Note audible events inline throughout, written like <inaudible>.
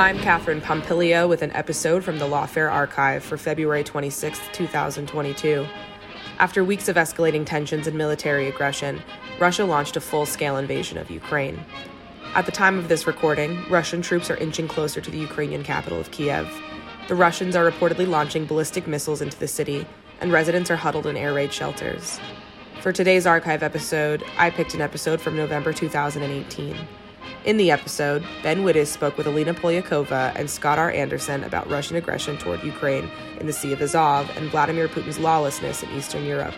I'm Catherine Pompilio with an episode from the Lawfare Archive for February 26, 2022. After weeks of escalating tensions and military aggression, Russia launched a full scale invasion of Ukraine. At the time of this recording, Russian troops are inching closer to the Ukrainian capital of Kiev. The Russians are reportedly launching ballistic missiles into the city, and residents are huddled in air raid shelters. For today's archive episode, I picked an episode from November 2018. In the episode, Ben Wittes spoke with Alina Polyakova and Scott R. Anderson about Russian aggression toward Ukraine in the Sea of Azov and Vladimir Putin's lawlessness in Eastern Europe.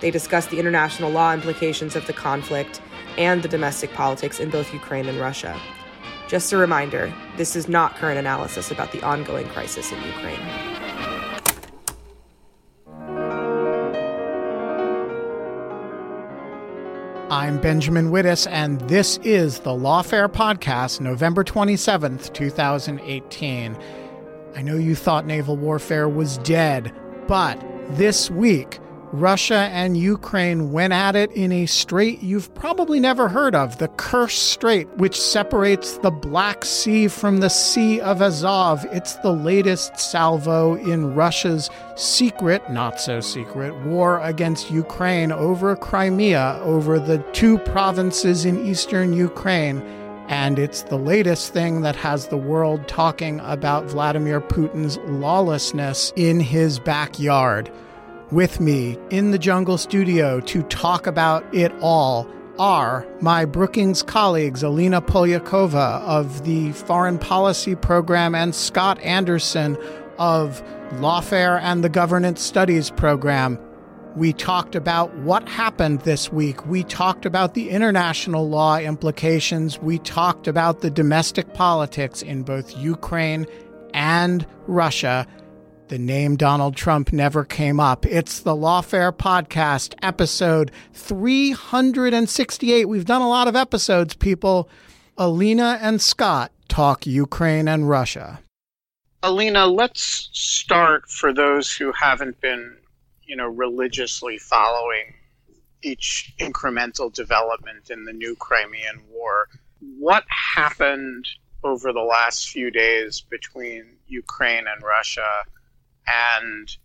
They discussed the international law implications of the conflict and the domestic politics in both Ukraine and Russia. Just a reminder this is not current analysis about the ongoing crisis in Ukraine. I'm Benjamin Wittes, and this is the Lawfare Podcast, November 27th, 2018. I know you thought naval warfare was dead, but this week, Russia and Ukraine went at it in a strait you've probably never heard of, the Kerch Strait, which separates the Black Sea from the Sea of Azov. It's the latest salvo in Russia's secret, not so secret, war against Ukraine over Crimea, over the two provinces in eastern Ukraine. And it's the latest thing that has the world talking about Vladimir Putin's lawlessness in his backyard with me in the Jungle Studio to talk about it all are my Brookings colleagues, Alina Polyakova of the Foreign Policy Program and Scott Anderson of Lawfare and the Governance Studies Program. We talked about what happened this week. We talked about the international law implications. We talked about the domestic politics in both Ukraine and Russia. The name Donald Trump never came up. It's the Lawfare Podcast, episode 368. We've done a lot of episodes, people. Alina and Scott talk Ukraine and Russia. Alina, let's start for those who haven't been, you know, religiously following each incremental development in the new Crimean War. What happened over the last few days between Ukraine and Russia? And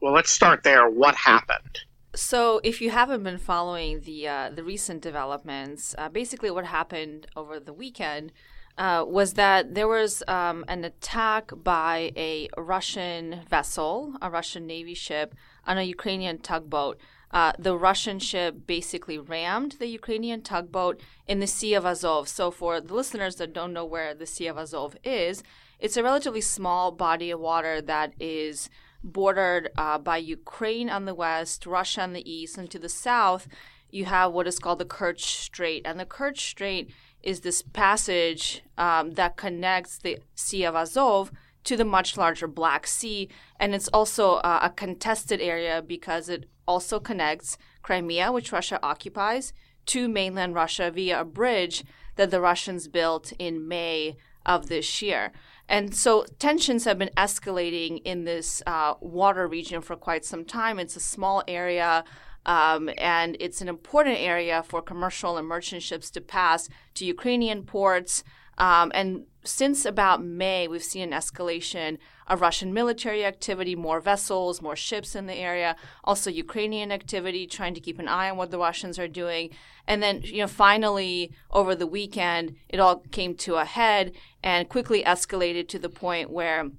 well, let's start there. What happened? So, if you haven't been following the uh, the recent developments, uh, basically what happened over the weekend uh, was that there was um, an attack by a Russian vessel, a Russian Navy ship, on a Ukrainian tugboat. Uh, the Russian ship basically rammed the Ukrainian tugboat in the Sea of Azov. So, for the listeners that don't know where the Sea of Azov is, it's a relatively small body of water that is bordered uh, by Ukraine on the west, Russia on the east, and to the south, you have what is called the Kerch Strait. And the Kerch Strait is this passage um, that connects the Sea of Azov to the much larger Black Sea. And it's also uh, a contested area because it also connects Crimea, which Russia occupies, to mainland Russia via a bridge that the Russians built in May of this year. And so tensions have been escalating in this uh, water region for quite some time. It's a small area. Um, and it's an important area for commercial and merchant ships to pass to Ukrainian ports. Um, and since about May, we've seen an escalation of Russian military activity, more vessels, more ships in the area, also Ukrainian activity, trying to keep an eye on what the Russians are doing. And then, you know, finally, over the weekend, it all came to a head and quickly escalated to the point where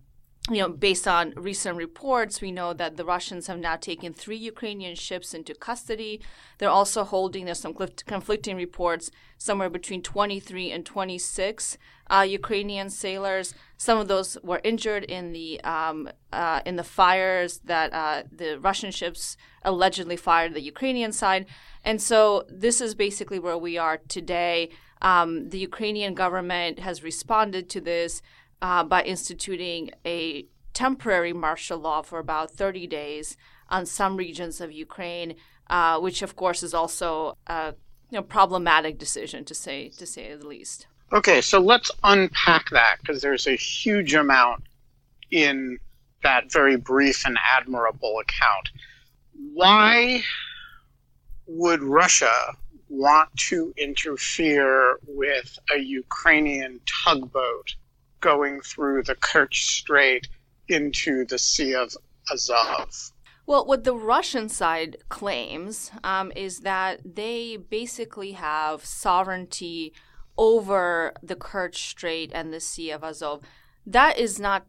you know, based on recent reports, we know that the Russians have now taken three Ukrainian ships into custody. They're also holding, there's some conflicting reports, somewhere between 23 and 26 uh, Ukrainian sailors. Some of those were injured in the um, uh, in the fires that uh, the Russian ships allegedly fired the Ukrainian side. And so this is basically where we are today. Um, the Ukrainian government has responded to this uh, by instituting a temporary martial law for about 30 days on some regions of Ukraine, uh, which of course is also a you know, problematic decision to say to say the least. Okay, so let's unpack that because there's a huge amount in that very brief and admirable account. Why would Russia want to interfere with a Ukrainian tugboat going through the Kerch Strait into the Sea of Azov. Well, what the Russian side claims um, is that they basically have sovereignty over the Kerch Strait and the Sea of Azov. That is not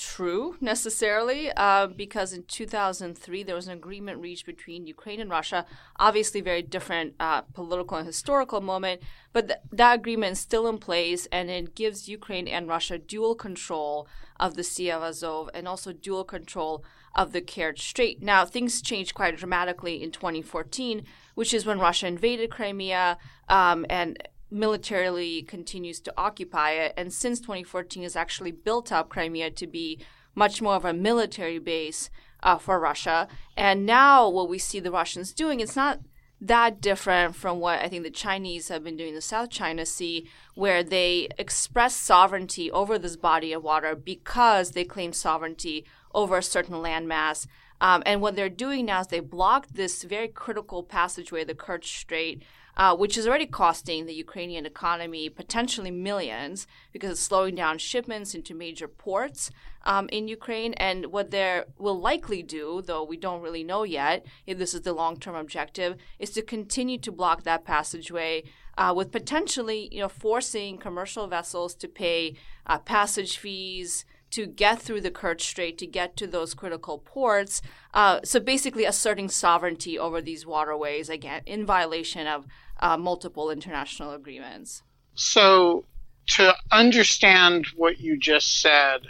true necessarily uh, because in 2003 there was an agreement reached between Ukraine and Russia. Obviously, very different uh, political and historical moment, but th- that agreement is still in place and it gives Ukraine and Russia dual control of the Sea of Azov and also dual control of the Kerch Strait. Now, things changed quite dramatically in 2014, which is when Russia invaded Crimea um, and militarily continues to occupy it. And since 2014, has actually built up Crimea to be much more of a military base uh, for Russia. And now, what we see the Russians doing, it's not that different from what I think the Chinese have been doing in the South China Sea, where they express sovereignty over this body of water because they claim sovereignty over a certain landmass. Um, and what they're doing now is they blocked this very critical passageway, the Kerch Strait, uh, which is already costing the Ukrainian economy potentially millions because it's slowing down shipments into major ports um, in Ukraine. And what they will likely do, though we don't really know yet if this is the long term objective, is to continue to block that passageway. Uh, with potentially, you know, forcing commercial vessels to pay uh, passage fees, to get through the Kerch Strait, to get to those critical ports. Uh, so basically, asserting sovereignty over these waterways, again, in violation of uh, multiple international agreements. So, to understand what you just said,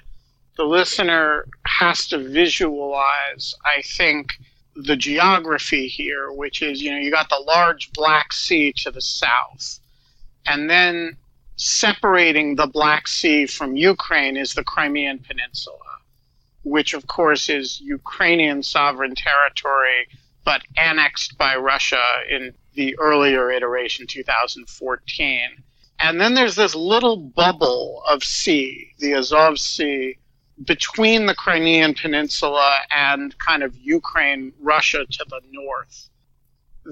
the listener has to visualize, I think, the geography here, which is, you know, you got the large Black Sea to the south, and then separating the Black Sea from Ukraine is the Crimean Peninsula, which of course is Ukrainian sovereign territory, but annexed by Russia in the earlier iteration, 2014. And then there's this little bubble of sea, the Azov Sea, between the Crimean Peninsula and kind of Ukraine, Russia to the north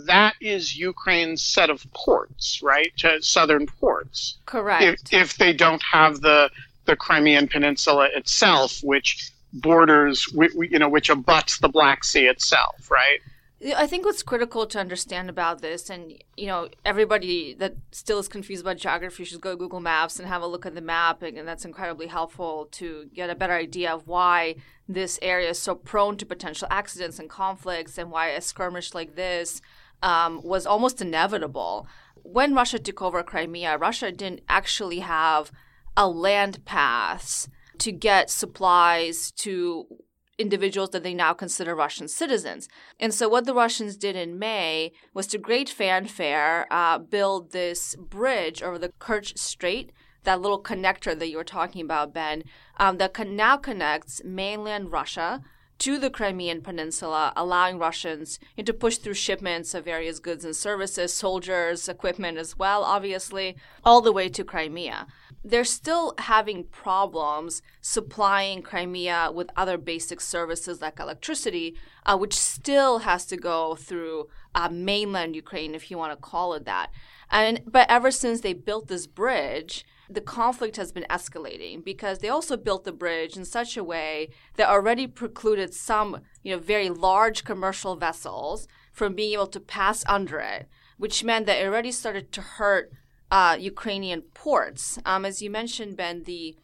that is Ukraine's set of ports, right? To southern ports. Correct. If, if they don't have the the Crimean Peninsula itself, which borders, you know, which abuts the Black Sea itself, right? I think what's critical to understand about this, and you know, everybody that still is confused about geography should go to Google Maps and have a look at the map, and that's incredibly helpful to get a better idea of why this area is so prone to potential accidents and conflicts, and why a skirmish like this um, was almost inevitable. When Russia took over Crimea, Russia didn't actually have a land pass to get supplies to individuals that they now consider Russian citizens. And so, what the Russians did in May was to great fanfare uh, build this bridge over the Kerch Strait, that little connector that you were talking about, Ben, um, that con- now connects mainland Russia to the Crimean Peninsula, allowing Russians to push through shipments of various goods and services, soldiers, equipment as well, obviously, all the way to Crimea. They're still having problems supplying Crimea with other basic services like electricity, uh, which still has to go through uh, mainland Ukraine, if you want to call it that. And but ever since they built this bridge, the conflict has been escalating because they also built the bridge in such a way that already precluded some, you know, very large commercial vessels from being able to pass under it, which meant that it already started to hurt uh, Ukrainian ports. Um, as you mentioned, Ben, the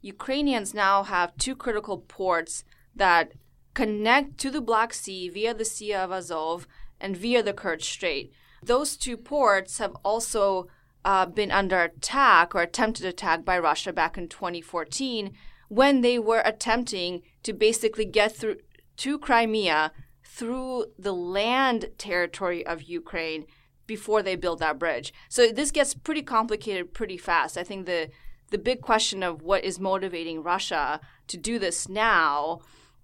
Ukrainians now have two critical ports that connect to the Black Sea via the Sea of Azov and via the Kerch Strait. Those two ports have also uh, been under attack or attempted attack by Russia back in 2014 when they were attempting to basically get through to Crimea through the land territory of Ukraine before they build that bridge. So this gets pretty complicated pretty fast. I think the the big question of what is motivating Russia to do this now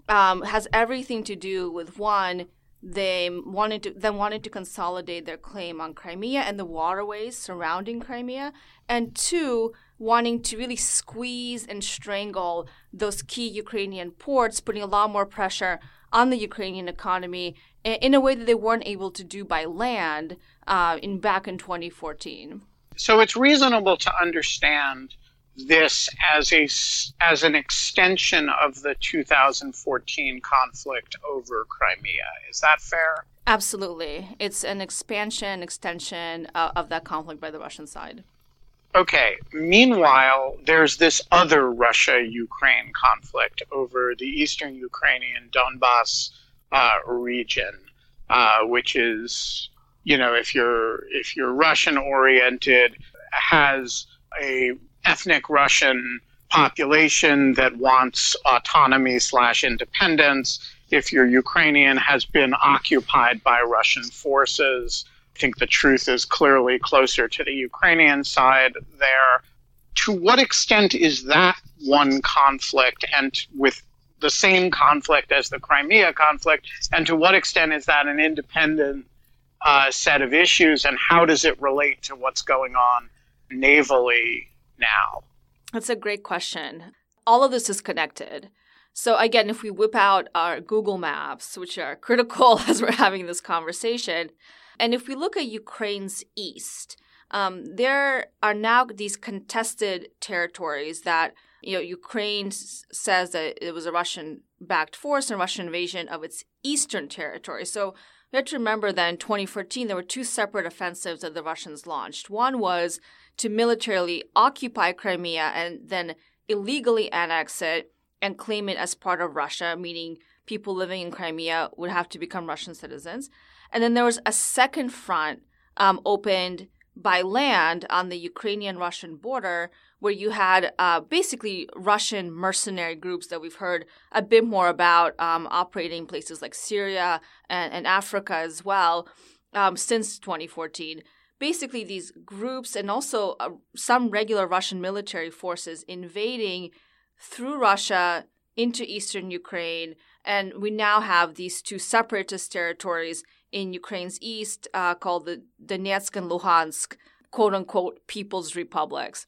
um, has everything to do with one they wanted to then wanted to consolidate their claim on Crimea and the waterways surrounding Crimea, and two, wanting to really squeeze and strangle those key Ukrainian ports, putting a lot more pressure on the Ukrainian economy in a way that they weren't able to do by land uh, in back in 2014. So it's reasonable to understand this as a as an extension of the 2014 conflict over Crimea. Is that fair? Absolutely. It's an expansion, extension uh, of that conflict by the Russian side. Okay. Meanwhile, there's this other Russia Ukraine conflict over the eastern Ukrainian Donbass uh, region, uh, which is, you know, if you're if you're Russian oriented, has a ethnic Russian population that wants autonomy slash independence. If you're Ukrainian, has been occupied by Russian forces. I think the truth is clearly closer to the Ukrainian side there. To what extent is that one conflict and with the same conflict as the Crimea conflict? And to what extent is that an independent uh, set of issues? And how does it relate to what's going on navally now? That's a great question. All of this is connected. So, again, if we whip out our Google Maps, which are critical <laughs> as we're having this conversation, and if we look at Ukraine's east, um, there are now these contested territories that you know Ukraine says that it was a Russian-backed force and Russian invasion of its eastern territory. So we have to remember that in 2014 there were two separate offensives that the Russians launched. One was to militarily occupy Crimea and then illegally annex it and claim it as part of Russia, meaning people living in Crimea would have to become Russian citizens. And then there was a second front um, opened by land on the Ukrainian Russian border, where you had uh, basically Russian mercenary groups that we've heard a bit more about um, operating places like Syria and, and Africa as well um, since 2014 basically these groups and also uh, some regular Russian military forces invading through Russia into eastern Ukraine. And we now have these two separatist territories in Ukraine's east uh, called the Donetsk and Luhansk, quote unquote, people's republics.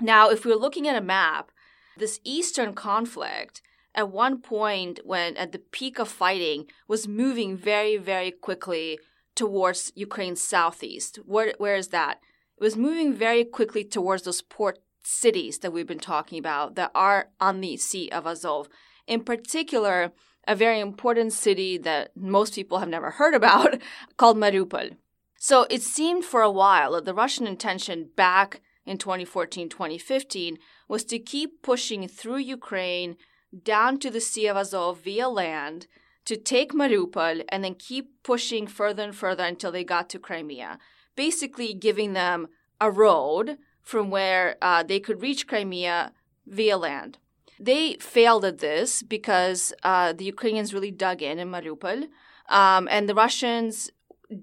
Now, if we're looking at a map, this eastern conflict at one point when at the peak of fighting was moving very very quickly towards Ukraine's southeast. Where, where is that? It was moving very quickly towards those port cities that we've been talking about that are on the Sea of Azov. In particular, a very important city that most people have never heard about <laughs> called Mariupol. So it seemed for a while that the Russian intention back in 2014 2015 was to keep pushing through Ukraine down to the Sea of Azov via land to take Mariupol and then keep pushing further and further until they got to Crimea, basically giving them a road from where uh, they could reach Crimea via land. They failed at this because uh, the Ukrainians really dug in in Mariupol, um, and the Russians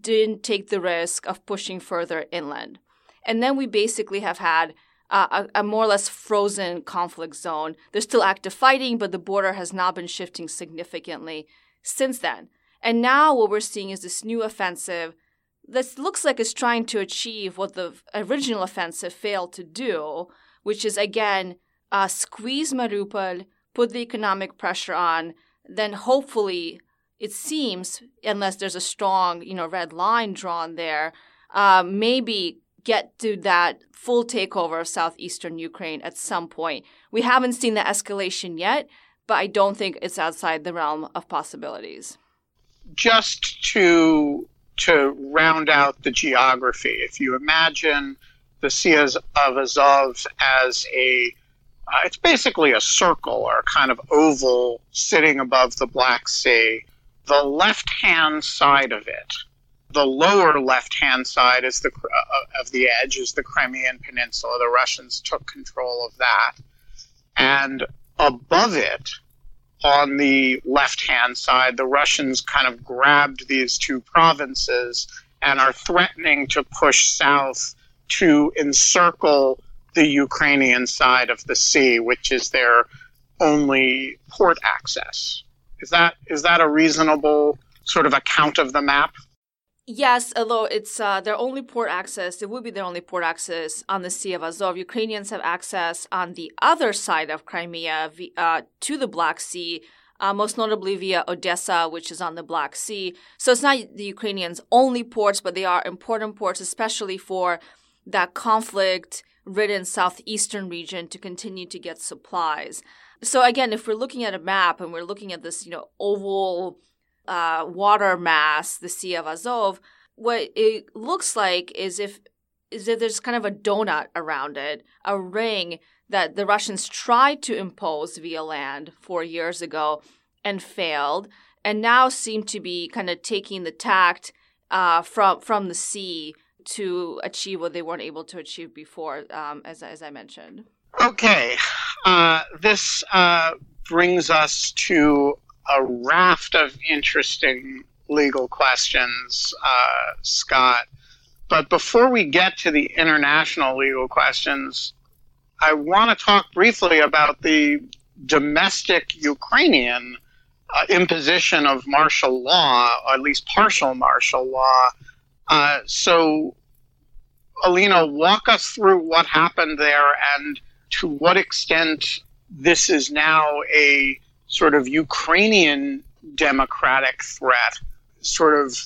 didn't take the risk of pushing further inland. And then we basically have had uh, a, a, more or less frozen conflict zone. There's still active fighting, but the border has not been shifting significantly since then. And now what we're seeing is this new offensive that looks like it's trying to achieve what the original offensive failed to do, which is again uh, squeeze Mariupol, put the economic pressure on, then hopefully it seems, unless there's a strong you know red line drawn there, uh, maybe get to that full takeover of southeastern Ukraine at some point. We haven't seen the escalation yet, but I don't think it's outside the realm of possibilities. Just to to round out the geography, if you imagine the Sea of Azov as a Uh, it's basically a circle or a kind of oval sitting above the Black Sea. The left hand side of it, the lower left hand side is the uh, of the edge is the Crimean Peninsula. The Russians took control of that, and above it, on the left hand side, the Russians kind of grabbed these two provinces and are threatening to push south to encircle the Ukrainian side of the sea, which is their only port access. Is that is that a reasonable sort of account of the map? Yes, although it's uh, their only port access, it would be their only port access on the Sea of Azov. Ukrainians have access on the other side of Crimea uh, to the Black Sea, uh, most notably via Odessa, which is on the Black Sea. So it's not the Ukrainians' only ports, but they are important ports, especially for that conflict ridden southeastern region to continue to get supplies. So again, if we're looking at a map and we're looking at this, you know, oval uh, water mass, the Sea of Azov, what it looks like is if is that there's kind of a donut around it, a ring that the Russians tried to impose via land four years ago and failed, and now seem to be kind of taking the tact uh, from from the sea to achieve what they weren't able to achieve before, um, as as I mentioned. Okay, uh, this uh, brings us to a raft of interesting legal questions, uh, Scott. But before we get to the international legal questions, I want to talk briefly about the domestic Ukrainian uh, imposition of martial law, or at least partial martial law. Uh, so, Alina, walk us through what happened there and to what extent this is now a sort of Ukrainian democratic threat, sort of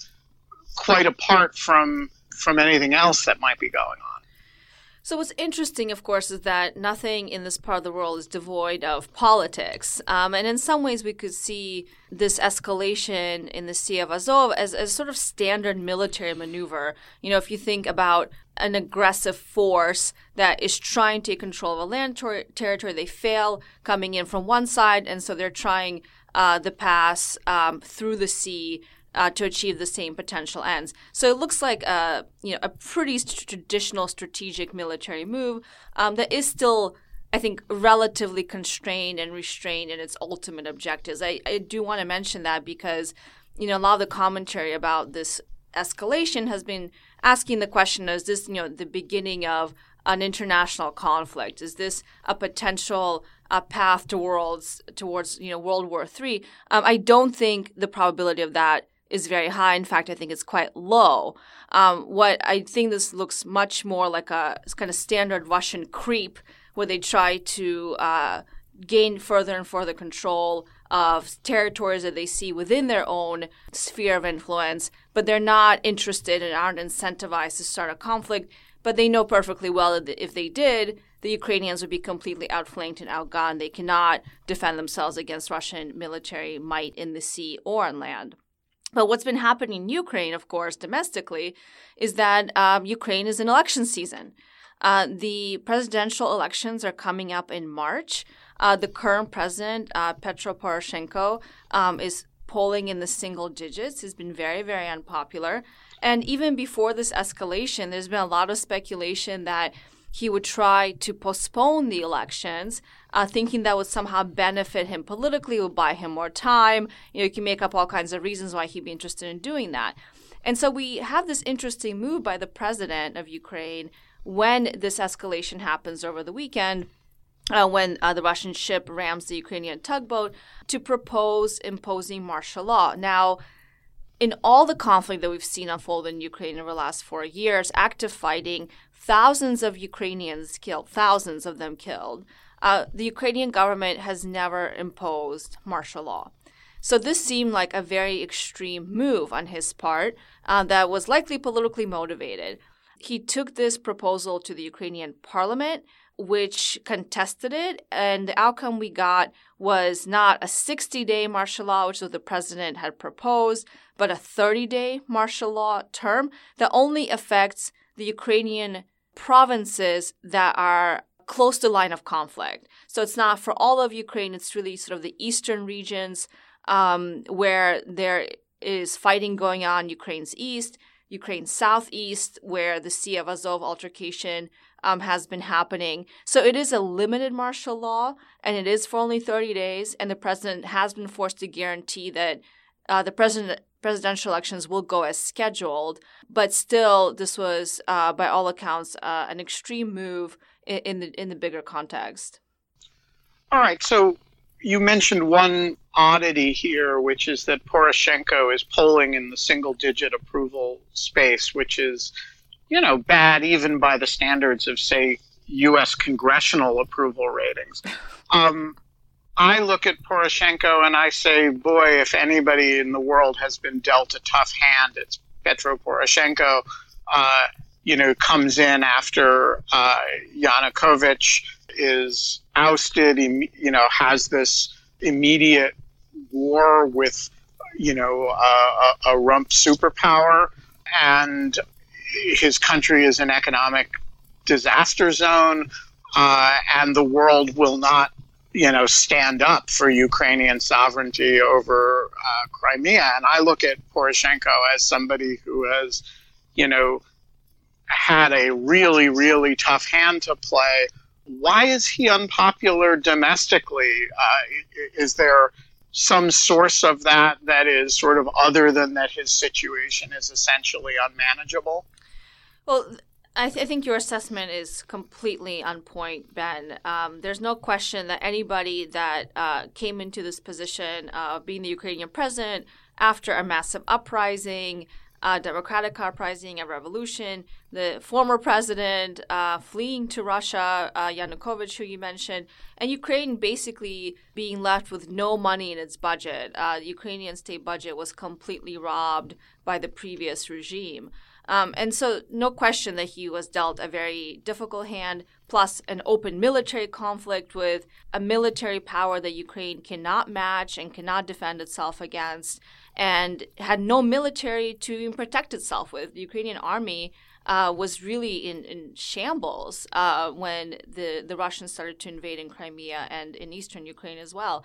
quite apart from from anything else that might be going on. So, what's interesting, of course, is that nothing in this part of the world is devoid of politics. Um, and in some ways, we could see this escalation in the Sea of Azov as a sort of standard military maneuver. You know, if you think about an aggressive force that is trying to take control of a land ter- territory, they fail coming in from one side, and so they're trying uh, the pass um, through the sea uh, to achieve the same potential ends. So it looks like a you know a pretty st- traditional strategic military move um, that is still. I think relatively constrained and restrained in its ultimate objectives. I, I do want to mention that because, you know, a lot of the commentary about this escalation has been asking the question: Is this, you know, the beginning of an international conflict? Is this a potential uh, path towards towards you know World War III? Um, I don't think the probability of that is very high. In fact, I think it's quite low. Um, what I think this looks much more like a kind of standard Russian creep, where they try to uh, gain further and further control of territories that they see within their own sphere of influence, but they're not interested and aren't incentivized to start a conflict. But they know perfectly well that if they did, the Ukrainians would be completely outflanked and outgunned. They cannot defend themselves against Russian military might in the sea or on land. But what's been happening in Ukraine, of course, domestically, is that um, Ukraine is in election season. Uh, the presidential elections are coming up in March. Uh, the current president, uh, Petro Poroshenko, um, is polling in the single digits. He's been very, very unpopular. And even before this escalation, there's been a lot of speculation that he would try to postpone the elections, uh, thinking that would somehow benefit him politically, would buy him more time. You know, you can make up all kinds of reasons why he'd be interested in doing that. And so we have this interesting move by the president of Ukraine when this escalation happens over the weekend. Uh, when uh, the Russian ship rams the Ukrainian tugboat to propose imposing martial law. Now, in all the conflict that we've seen unfold in Ukraine over the last four years, active fighting, thousands of Ukrainians killed, thousands of them killed. Uh, the Ukrainian government has never imposed martial law. So this seemed like a very extreme move on his part uh, that was likely politically motivated. He took this proposal to the Ukrainian parliament, which contested it, and the outcome we got was not a 60 day martial law, which the president had proposed, but a 30 day martial law term that only affects the Ukrainian provinces that are close to line of conflict. So it's not for all of Ukraine. It's really sort of the eastern regions um, where there is fighting going on. Ukraine's east, Ukraine's southeast, where the Sea of Azov altercation um, has been happening. So it is a limited martial law, and it is for only 30 days. And the president has been forced to guarantee that uh, the president presidential elections will go as scheduled. But still, this was, uh, by all accounts, uh, an extreme move in, the in the bigger context. All right. So you mentioned one oddity here, which is that Poroshenko is polling in the single-digit approval space, which is, you know, bad even by the standards of, say, U.S. congressional approval ratings. <laughs> Um, I look at Poroshenko and I say, boy, if anybody in the world has been dealt a tough hand, it's Petro Poroshenko. Uh, you know, comes in after uh, Yanukovych is ousted. You know, has this immediate war with, you know, a, a rump superpower, and his country is an economic disaster zone, uh, and the world will not you know, stand up for Ukrainian sovereignty over uh, Crimea. And I look at Poroshenko as somebody who has, you know, had a really, really tough hand to play. Why is he unpopular domestically? Uh, is there some source of that that is sort of other than that his situation is essentially unmanageable? Well, I, th- I, think your assessment is completely on point, Ben. Um, there's no question that anybody that uh, came into this position of uh, being the Ukrainian president after a massive uprising, a democratic uprising, a revolution, the former president uh, fleeing to Russia, uh, Yanukovych, who you mentioned, and Ukraine basically being left with no money in its budget. Uh, the Ukrainian state budget was completely robbed by the previous regime. Um, and so, no question that he was dealt a very difficult hand, plus an open military conflict with a military power that Ukraine cannot match and cannot defend itself against, and had no military to even protect itself with. The Ukrainian army uh, was really in, in shambles uh, when the, the Russians started to invade in Crimea and in eastern Ukraine as well.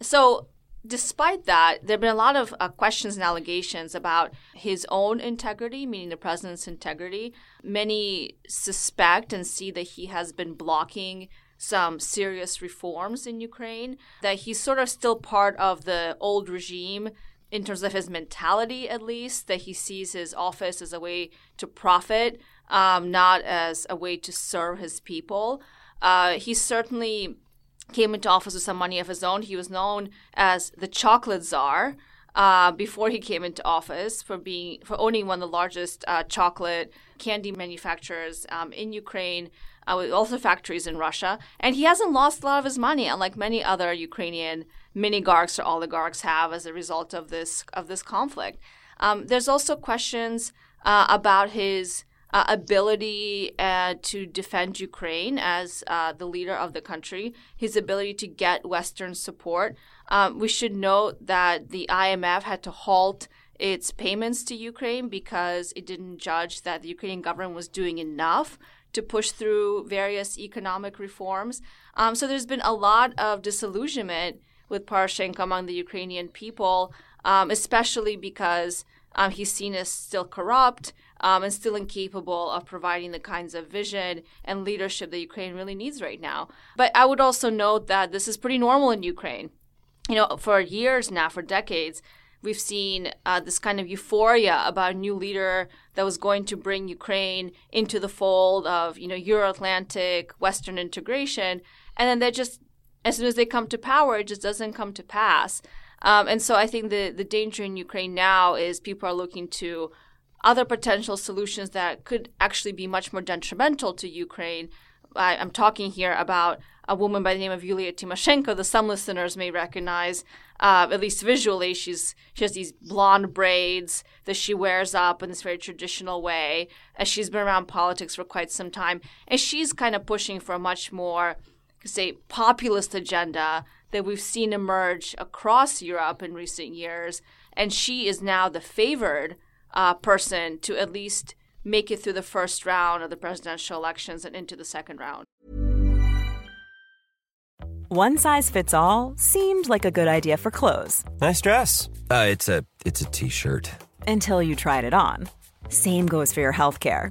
So, despite that, there have been a lot of uh, questions and allegations about his own integrity, meaning the president's integrity. Many suspect and see that he has been blocking some serious reforms in Ukraine, that he's sort of still part of the old regime in terms of his mentality, at least, that he sees his office as a way to profit, um, not as a way to serve his people. Uh, he's certainly came into office with some money of his own. He was known as the chocolate czar uh, before he came into office for being for owning one of the largest uh, chocolate candy manufacturers um, in Ukraine. Uh, with also factories in Russia, and he hasn't lost a lot of his money, unlike many other Ukrainian minigarchs or oligarchs have as a result of this of this conflict. Um, there's also questions uh, about his uh, ability uh, to defend Ukraine as uh, the leader of the country, his ability to get Western support. Um, we should note that the IMF had to halt its payments to Ukraine because it didn't judge that the Ukrainian government was doing enough to push through various economic reforms. Um, so there's been a lot of disillusionment with Poroshenko among the Ukrainian people, um, especially because um, he's seen as still corrupt um, and still incapable of providing the kinds of vision and leadership that Ukraine really needs right now. But I would also note that this is pretty normal in Ukraine. You know, for years now, for decades, we've seen uh, this kind of euphoria about a new leader that was going to bring Ukraine into the fold of, you know, Euro-Atlantic Western integration, and then they just, as soon as they come to power, it just doesn't come to pass. Um, and so I think the the danger in Ukraine now is people are looking to other potential solutions that could actually be much more detrimental to Ukraine. I, am talking here about a woman by the name of Yulia Tymoshenko, that some listeners may recognize, uh, at least visually. She's she has these blonde braids that she wears up in this very traditional way. As she's been around politics for quite some time, and she's kind of pushing for a much more, say, populist agenda that we've seen emerge across Europe in recent years. And she is now the favored uh, person to at least make it through the first round of the presidential elections and into the second round. One size fits all seemed like a good idea for clothes. Nice dress. Uh, it's a it's a t-shirt. Until you tried it on. Same goes for your health care.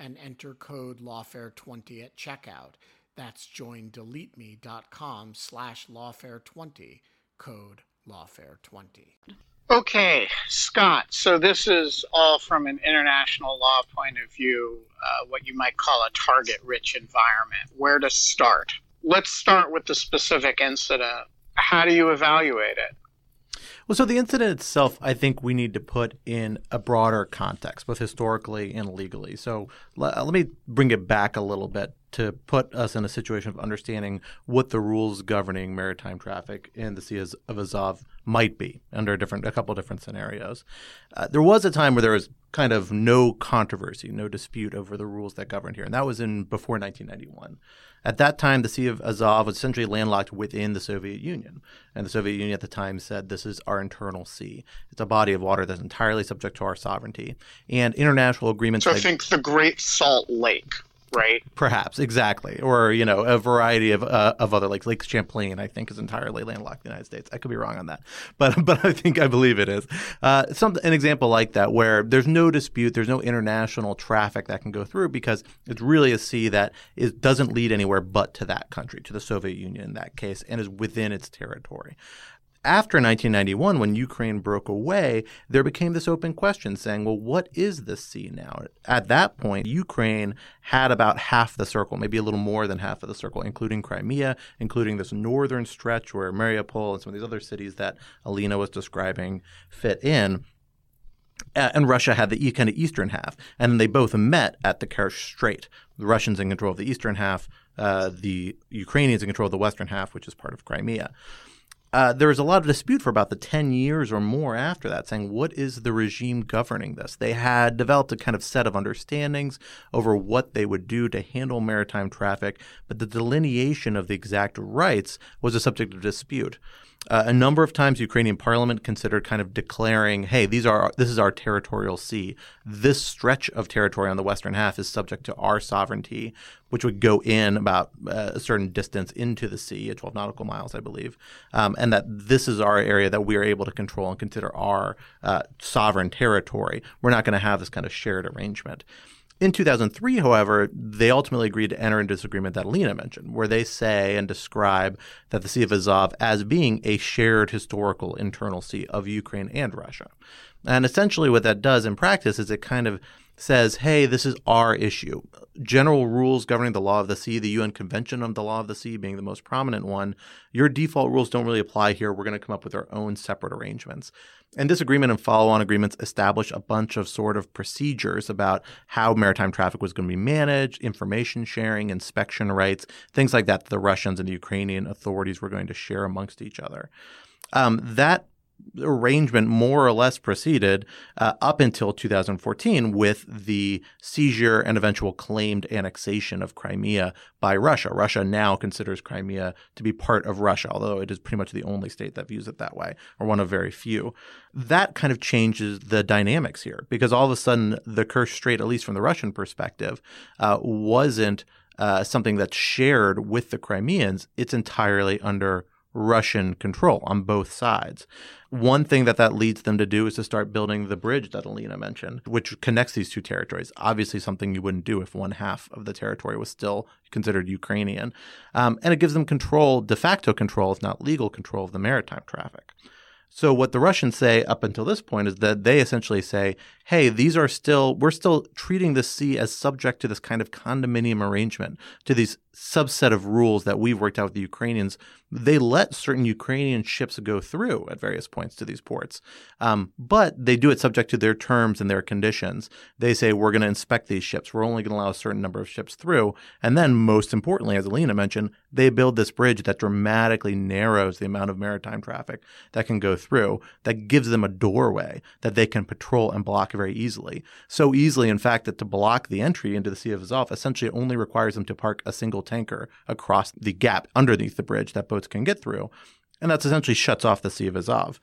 and enter code lawfare20 at checkout. That's joindeleteme.com slash lawfare20, code Lawfare 20. Okay, Scott. So this is all from an international law point of view, uh, what you might call a target rich environment. Where to start? Let's start with the specific incident. How do you evaluate it? Well, so the incident itself, I think we need to put in a broader context, both historically and legally. So let, let me bring it back a little bit to put us in a situation of understanding what the rules governing maritime traffic in the Sea of Azov might be under a different, a couple different scenarios. Uh, there was a time where there was kind of no controversy, no dispute over the rules that governed here, and that was in before 1991. At that time, the Sea of Azov was essentially landlocked within the Soviet Union. And the Soviet Union at the time said, This is our internal sea. It's a body of water that's entirely subject to our sovereignty. And international agreements. So I think the Great Salt Lake right? Perhaps exactly, or you know, a variety of uh, of other like Lake Champlain. I think is entirely landlocked in the United States. I could be wrong on that, <laughs> but but I think I believe it is. Uh, some an example like that where there's no dispute, there's no international traffic that can go through because it's really a sea that is doesn't lead anywhere but to that country, to the Soviet Union in that case, and is within its territory after 1991, when Ukraine broke away, there became this open question saying, well, what is this sea now? At that point, Ukraine had about half the circle, maybe a little more than half of the circle, including Crimea, including this northern stretch where Mariupol and some of these other cities that Alina was describing fit in. and Russia had the kind of eastern half, and they both met at the Kerch Strait. The Russians in control of the eastern half, uh, the Ukrainians in control of the western half, which is part of Crimea uh, there was a lot of dispute for about the 10 years or more after that, saying, what is the regime governing this? They had developed a kind of set of understandings over what they would do to handle maritime traffic, but the delineation of the exact rights was a subject of dispute. Uh, a number of times, Ukrainian parliament considered kind of declaring, "Hey, these are this is our territorial sea. This stretch of territory on the western half is subject to our sovereignty, which would go in about uh, a certain distance into the sea, at 12 nautical miles, I believe, um, and that this is our area that we are able to control and consider our uh, sovereign territory. We're not going to have this kind of shared arrangement." In 2003, however, they ultimately agreed to enter into this agreement that Alina mentioned, where they say and describe that the Sea of Azov as being a shared historical internal sea of Ukraine and Russia. And essentially, what that does in practice is it kind of says, hey, this is our issue. General rules governing the law of the sea, the UN Convention on the Law of the Sea being the most prominent one, your default rules don't really apply here. We're going to come up with our own separate arrangements. And this agreement and follow on agreements establish a bunch of sort of procedures about how maritime traffic was going to be managed, information sharing, inspection rights, things like that, that the Russians and the Ukrainian authorities were going to share amongst each other. Um, that arrangement more or less proceeded uh, up until 2014 with the seizure and eventual claimed annexation of Crimea by Russia. Russia now considers Crimea to be part of Russia, although it is pretty much the only state that views it that way, or one of very few. That kind of changes the dynamics here because all of a sudden the Kerch Strait, at least from the Russian perspective, uh, wasn't uh, something that's shared with the Crimeans. It's entirely under Russian control on both sides. One thing that that leads them to do is to start building the bridge that Alina mentioned, which connects these two territories. Obviously, something you wouldn't do if one half of the territory was still considered Ukrainian. Um, and it gives them control, de facto control, if not legal control, of the maritime traffic. So what the Russians say up until this point is that they essentially say, "Hey, these are still we're still treating the sea as subject to this kind of condominium arrangement, to these subset of rules that we've worked out with the Ukrainians, they let certain Ukrainian ships go through at various points to these ports. Um, but they do it subject to their terms and their conditions. They say, we're going to inspect these ships. We're only going to allow a certain number of ships through. And then, most importantly, as Alina mentioned, they build this bridge that dramatically narrows the amount of maritime traffic that can go through, that gives them a doorway that they can patrol and block very easily. So easily, in fact, that to block the entry into the Sea of Azov essentially only requires them to park a single tanker across the gap underneath the bridge that boats can get through. And that essentially shuts off the Sea of Azov.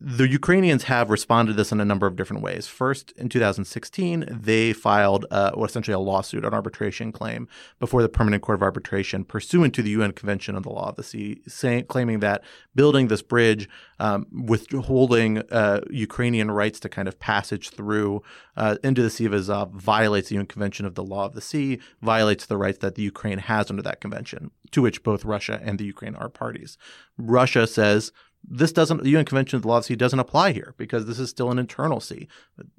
The Ukrainians have responded to this in a number of different ways. First, in 2016, they filed uh, essentially a lawsuit, an arbitration claim, before the Permanent Court of Arbitration, pursuant to the UN Convention on the Law of the Sea, claiming that building this bridge, um, withholding uh, Ukrainian rights to kind of passage through uh, into the Sea of Azov, violates the UN Convention of the Law of the Sea, violates the rights that the Ukraine has under that convention, to which both Russia and the Ukraine are parties. Russia says this doesn't the UN Convention of the Law of Sea doesn't apply here because this is still an internal sea.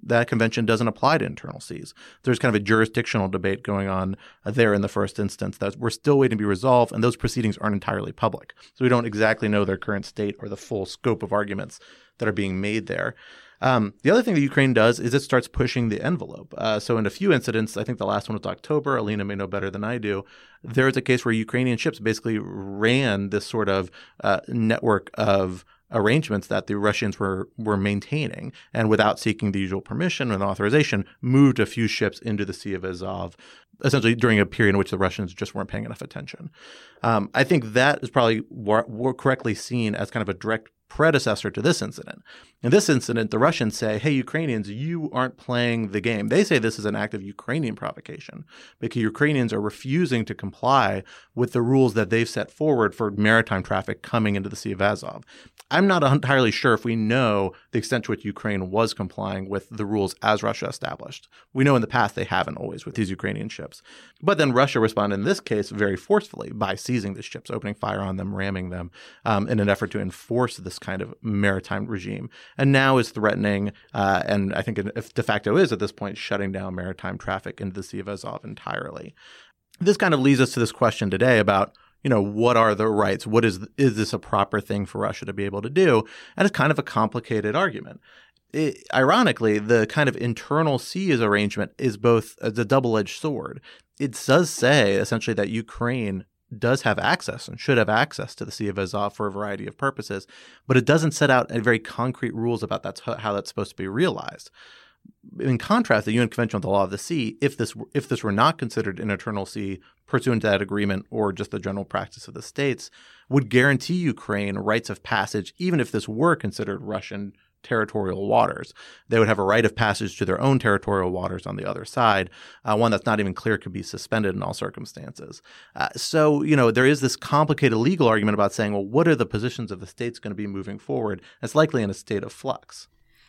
That convention doesn't apply to internal seas. There's kind of a jurisdictional debate going on uh, there in the first instance that we're still waiting to be resolved, and those proceedings aren't entirely public, so we don't exactly know their current state or the full scope of arguments that are being made there. Um, the other thing that Ukraine does is it starts pushing the envelope. Uh, so, in a few incidents, I think the last one was October, Alina may know better than I do, there was a case where Ukrainian ships basically ran this sort of uh, network of arrangements that the Russians were were maintaining, and without seeking the usual permission and authorization, moved a few ships into the Sea of Azov, essentially during a period in which the Russians just weren't paying enough attention. Um, I think that is probably more correctly seen as kind of a direct predecessor to this incident. In this incident, the Russians say, hey, Ukrainians, you aren't playing the game. They say this is an act of Ukrainian provocation because Ukrainians are refusing to comply with the rules that they've set forward for maritime traffic coming into the Sea of Azov. I'm not entirely sure if we know the extent to which Ukraine was complying with the rules as Russia established. We know in the past they haven't always with these Ukrainian ships. But then Russia responded in this case very forcefully by seizing the ships, opening fire on them, ramming them um, in an effort to enforce this kind of maritime regime, and now is threatening, uh, and I think if de facto is at this point, shutting down maritime traffic into the Sea of Azov entirely. This kind of leads us to this question today about you know what are the rights? What is is this a proper thing for russia to be able to do? And it's kind of a complicated argument. It, ironically the kind of internal seas arrangement is both a double-edged sword. It does say essentially that ukraine does have access and should have access to the Sea of Azov for a variety of purposes, but it doesn't set out very concrete rules about that's how that's supposed to be realized. In contrast, the UN Convention on the Law of the Sea, if this if this were not considered an internal sea pursuant to that agreement or just the general practice of the states, would guarantee Ukraine rights of passage, even if this were considered Russian territorial waters. They would have a right of passage to their own territorial waters on the other side, uh, one that's not even clear could be suspended in all circumstances. Uh, so, you know, there is this complicated legal argument about saying, well, what are the positions of the states going to be moving forward? It's likely in a state of flux.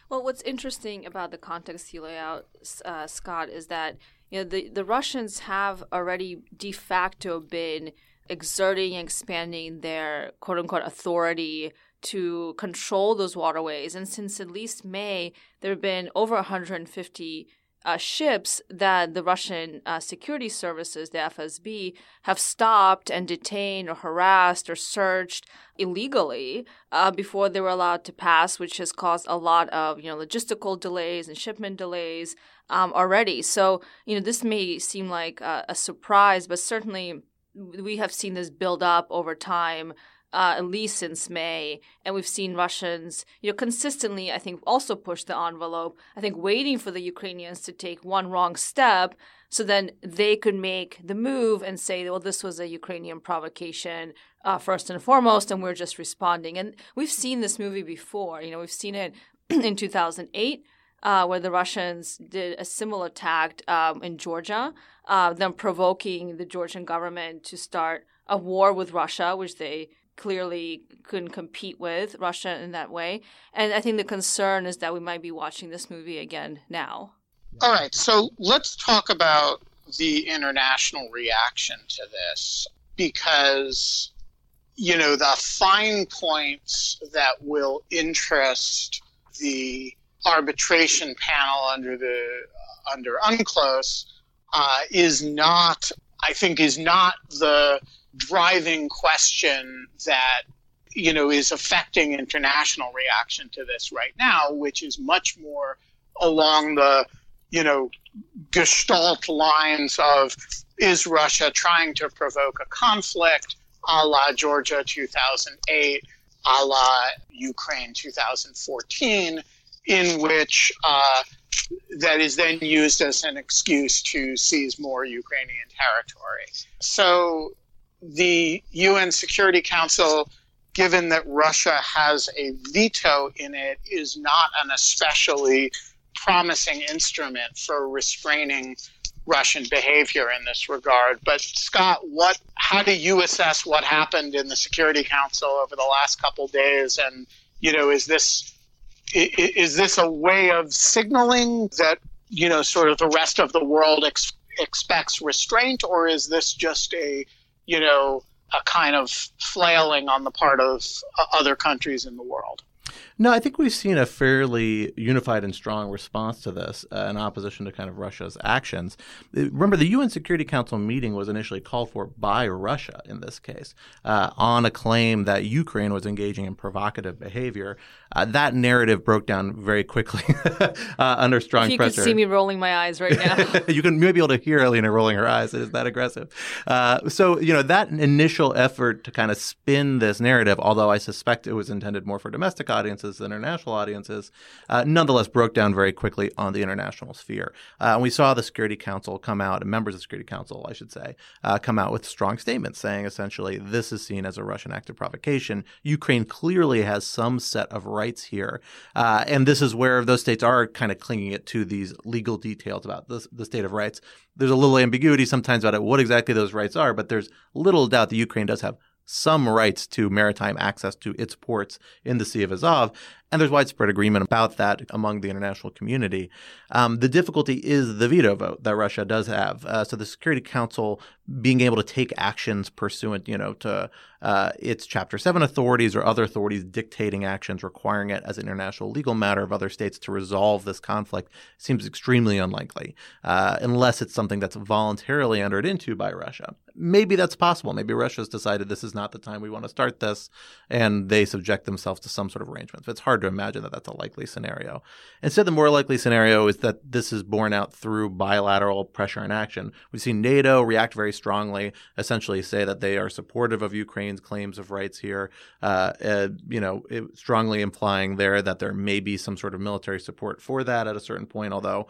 Well, what's interesting about the context you lay out, uh, Scott, is that you know the, the Russians have already de facto been exerting and expanding their quote unquote authority to control those waterways. And since at least May, there have been over 150 uh, ships that the Russian uh, security services, the FSB, have stopped and detained or harassed or searched illegally uh, before they were allowed to pass, which has caused a lot of you know logistical delays and shipment delays um, already. So you know this may seem like a, a surprise, but certainly we have seen this build up over time uh, at least since May. And we've seen Russians, you know, consistently, I think, also push the envelope. I think waiting for the Ukrainians to take one wrong step so then they could make the move and say, well, this was a Ukrainian provocation uh, first and foremost, and we're just responding. And we've seen this movie before. You know, we've seen it <clears throat> in 2008. Uh, where the Russians did a similar attack um, in Georgia, uh, them provoking the Georgian government to start a war with Russia, which they clearly couldn't compete with Russia in that way. And I think the concern is that we might be watching this movie again now. All right, so let's talk about the international reaction to this because you know the fine points that will interest the arbitration panel under the uh, under UNCLOS uh, is not I think is not the driving question that you know is affecting international reaction to this right now, which is much more along the you know gestalt lines of is Russia trying to provoke a conflict, a la Georgia 2008, a la Ukraine 2014, in which uh, that is then used as an excuse to seize more Ukrainian territory. So the UN Security Council, given that Russia has a veto in it, is not an especially promising instrument for restraining Russian behavior in this regard. But Scott, what how do you assess what happened in the Security Council over the last couple days and you know is this is this a way of signaling that you know sort of the rest of the world ex- expects restraint or is this just a you know, a kind of flailing on the part of uh, other countries in the world. No, I think we've seen a fairly unified and strong response to this uh, in opposition to kind of Russia's actions. Uh, remember, the UN Security Council meeting was initially called for by Russia in this case uh, on a claim that Ukraine was engaging in provocative behavior. Uh, that narrative broke down very quickly <laughs> uh, under strong if you pressure. could see me rolling my eyes right now. <laughs> you can maybe be able to hear Alina rolling her eyes. It is that aggressive. Uh, so, you know, that initial effort to kind of spin this narrative, although I suspect it was intended more for domestic audiences than international audiences, uh, nonetheless broke down very quickly on the international sphere. Uh, and we saw the Security Council come out, and members of the Security Council, I should say, uh, come out with strong statements saying essentially this is seen as a Russian act of provocation. Ukraine clearly has some set of rights here. Uh, and this is where those states are kind of clinging it to these legal details about the, the state of rights. There's a little ambiguity sometimes about it, what exactly those rights are, but there's little doubt that Ukraine does have some rights to maritime access to its ports in the Sea of Azov. And there's widespread agreement about that among the international community. Um, the difficulty is the veto vote that Russia does have. Uh, so the Security Council being able to take actions pursuant, you know, to uh, its Chapter 7 authorities or other authorities dictating actions requiring it as an international legal matter of other states to resolve this conflict seems extremely unlikely, uh, unless it's something that's voluntarily entered into by Russia. Maybe that's possible. Maybe Russia's decided this is not the time we want to start this, and they subject themselves to some sort of arrangements. It's hard to imagine that that's a likely scenario. Instead, the more likely scenario is that this is borne out through bilateral pressure and action. We've seen NATO react very strongly, essentially say that they are supportive of Ukraine's claims of rights here, uh, uh, you know, strongly implying there that there may be some sort of military support for that at a certain point, although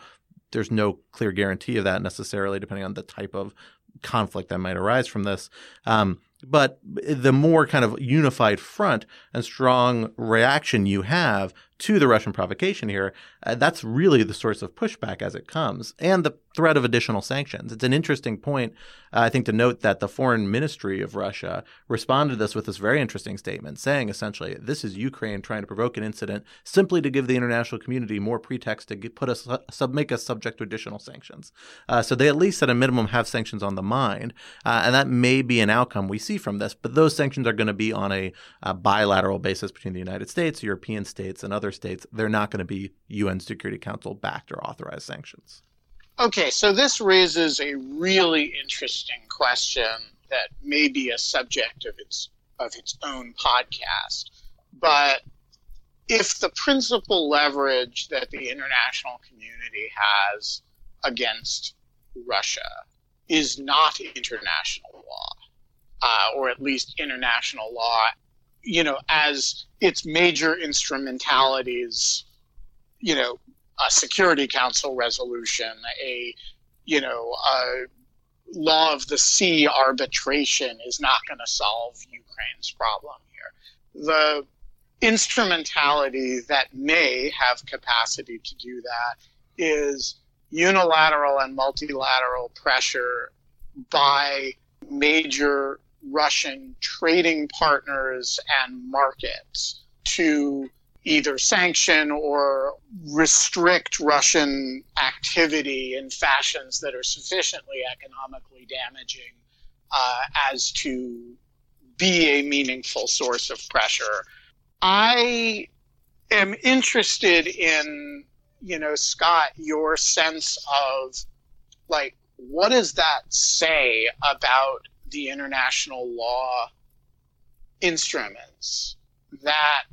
there's no clear guarantee of that necessarily, depending on the type of conflict that might arise from this. Um, but the more kind of unified front and strong reaction you have to the Russian provocation here, uh, that's really the source of pushback as it comes, and the threat of additional sanctions. It's an interesting point, uh, I think, to note that the foreign ministry of Russia responded to this with this very interesting statement, saying essentially, this is Ukraine trying to provoke an incident simply to give the international community more pretext to get, put us sub, make us subject to additional sanctions. Uh, so they at least, at a minimum, have sanctions on the mind, uh, and that may be an outcome we see from this. But those sanctions are going to be on a, a bilateral basis between the United States, European states, and other states. They're not going to be UN Security Council backed or authorized sanctions. Okay, so this raises a really interesting question that may be a subject of its of its own podcast. But if the principal leverage that the international community has against Russia is not international law, uh, or at least international law, you know, as its major instrumentalities, you know, a Security Council resolution, a you know, a law of the sea arbitration is not going to solve Ukraine's problem here. The instrumentality that may have capacity to do that is unilateral and multilateral pressure by major Russian trading partners and markets to either sanction or restrict Russian activity in fashions that are sufficiently economically damaging uh, as to be a meaningful source of pressure. I am interested in, you know, Scott, your sense of like, what does that say about the international law instruments that